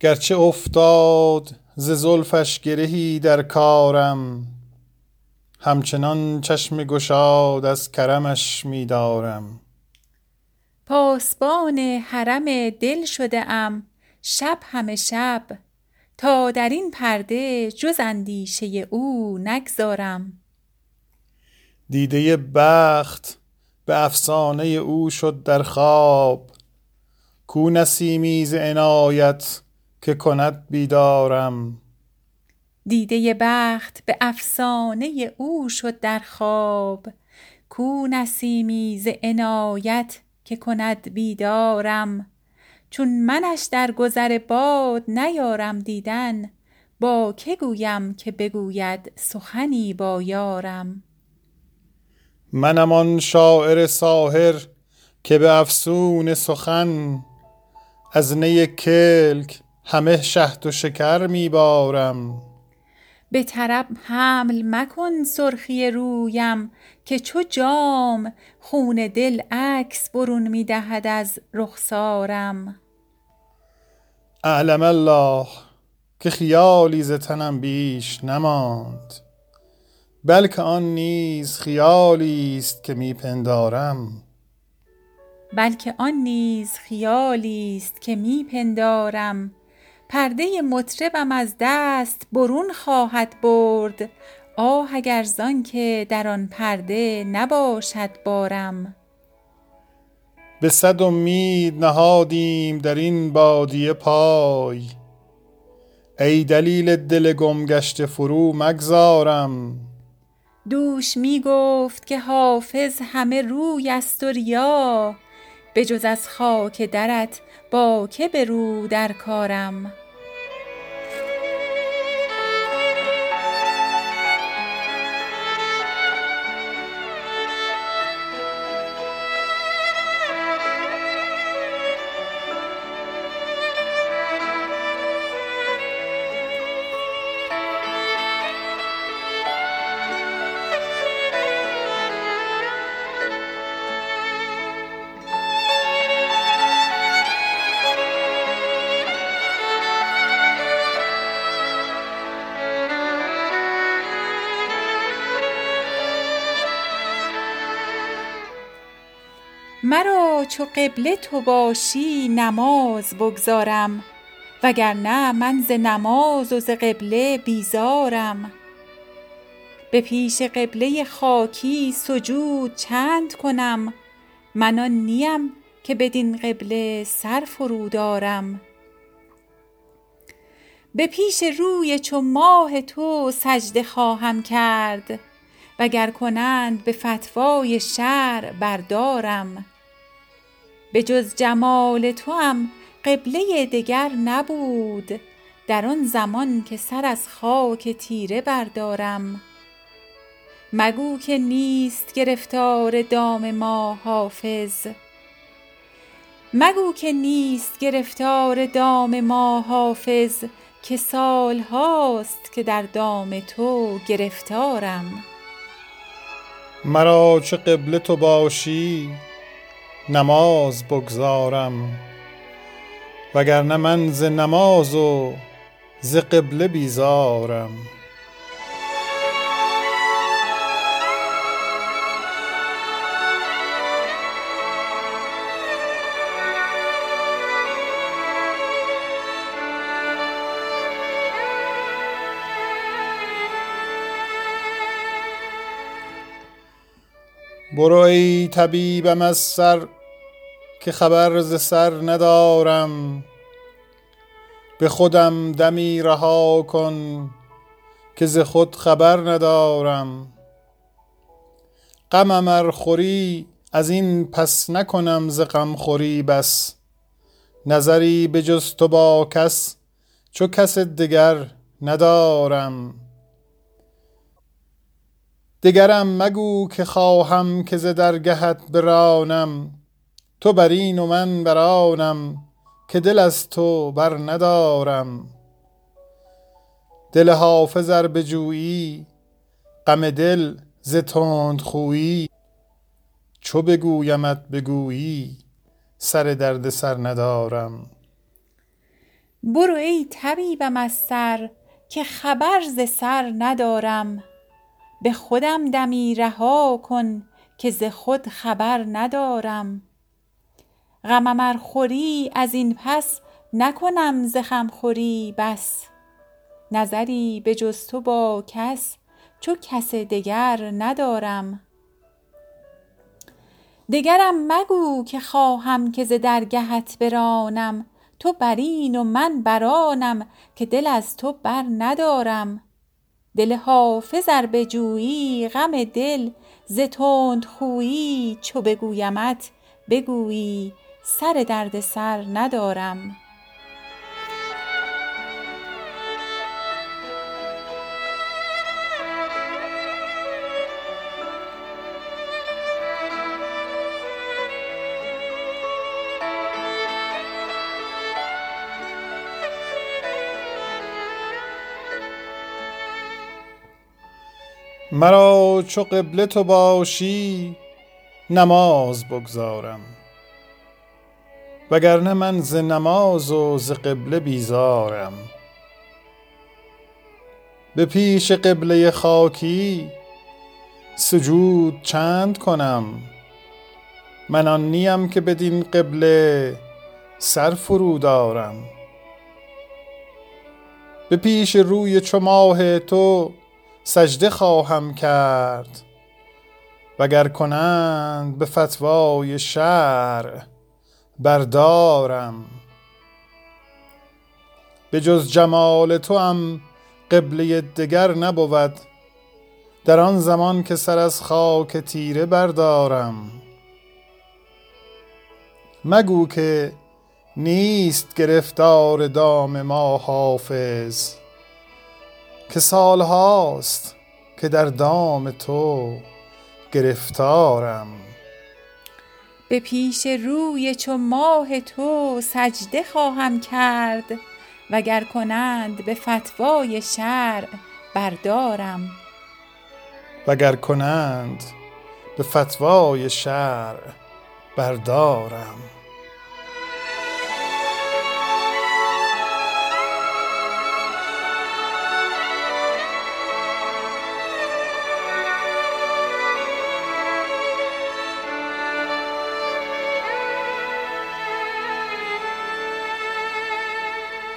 گرچه افتاد ز زلفش گرهی در کارم همچنان چشم گشاد از کرمش می دارم پاسبان حرم دل شده ام شب همه شب تا در این پرده جز اندیشه او نگذارم. دیده بخت به افسانه او شد در خواب کو نسیمی ز عنایت که کند بیدارم. دیده بخت به افسانه او شد در خواب. کو نسیمی ز عنایت که کند بیدارم. چون منش در گذر باد نیارم دیدن با که گویم که بگوید سخنی با یارم. منم آن شاعر ساحر که به افسون سخن از نی کلک همه شهد و شکر می بارم به طرب حمل مکن سرخی رویم که چو جام خون دل عکس برون می دهد از رخسارم. اعلم الله که خیالی ز تنم بیش نماند بلکه آن نیز خیالی است که می پندارم بلکه آن نیز خیالی است که می پندارم پرده مطربم از دست برون خواهد برد. آه اگر زانکه در آن پرده نباشد بارم. به صد امید نهادیم در این بادیه پای. ای دلیل دل گم گشته فرو مگذارم. دوش می گفت که حافظ همه روی است و ریا. بجز از خاک درت با که به رو در کارم؟ مرا چو قبله تو باشی نماز بگزارم وگرنه من ز نماز و ز قبله بیزارم. به پیش قبله خاکی سجود چند کنم من آن نیم که بدین قبله سر فرود آرم به پیش روی چو ماه تو سجده خواهم کرد وگر کنند به فتوای شرع بردارم. بجز جمال توام قبله دگر نبود در آن زمان که سر از خاک تیره بردارم. مگو که نیست گرفتار دام ما حافظ. که سال هاست که در دام تو گرفتارم. مرا چو قبله تو باشی؟ نماز بگزارم وگرنه من ز نماز و ز قبله بیزارم. برو ای طبیبم از سر که خبر ز سر ندارم. به خودم دمی رها کن که ز خود خبر ندارم. غمم ار خوری از این پس نکنم ز غم خوری بس. نظری به جز تو با کس چو کس دگر ندارم. دگرم مگو که خواهم که ز درگهت برانم. تو بر این و من بر آنم که دل از تو بر ندارم. دل حافظ ار بجویی غم دل ز تندخویی چو بگویمت بگویی سر درد سر ندارم. برو ای طبیبم از سر که خبر ز سر ندارم. به خودم دمی رها کن که ز خود خبر ندارم. غمم ار خوری از این پس نکنم ز غمخوری بس. نظری به جز تو با کس چو کس دگر ندارم. دگرم مگو که خواهم که ز درگهت برانم. تو بر این و من بر آنم که دل از تو بر ندارم. دل حافظ ار بجویی غم دل ز تندخویی چو بگویمت بگویی سر دردسر ندارم. مرا چو قبله تو باشی نماز بگزارم وگرنه من ز نماز و ز قبله بیزارم. به پیش قبله خاکی سجود چند کنم. من آن نیم که بدین قبله سر فرود آرم به پیش روی چو ماه تو سجده خواهم کرد. وگر کنند به فتوای شرع بردارم. به جز جمال توام قبله دگر نبود. در آن زمان که سر از خاک تیره بردارم. مگو که نیست گرفتار دام ما حافظ. که سال هاست که در دام تو گرفتارم. به پیش روی چو ماه تو سجده خواهم کرد وگر کنند به فتوای شرع بردارم. وگر کنند به فتوای شرع بردارم.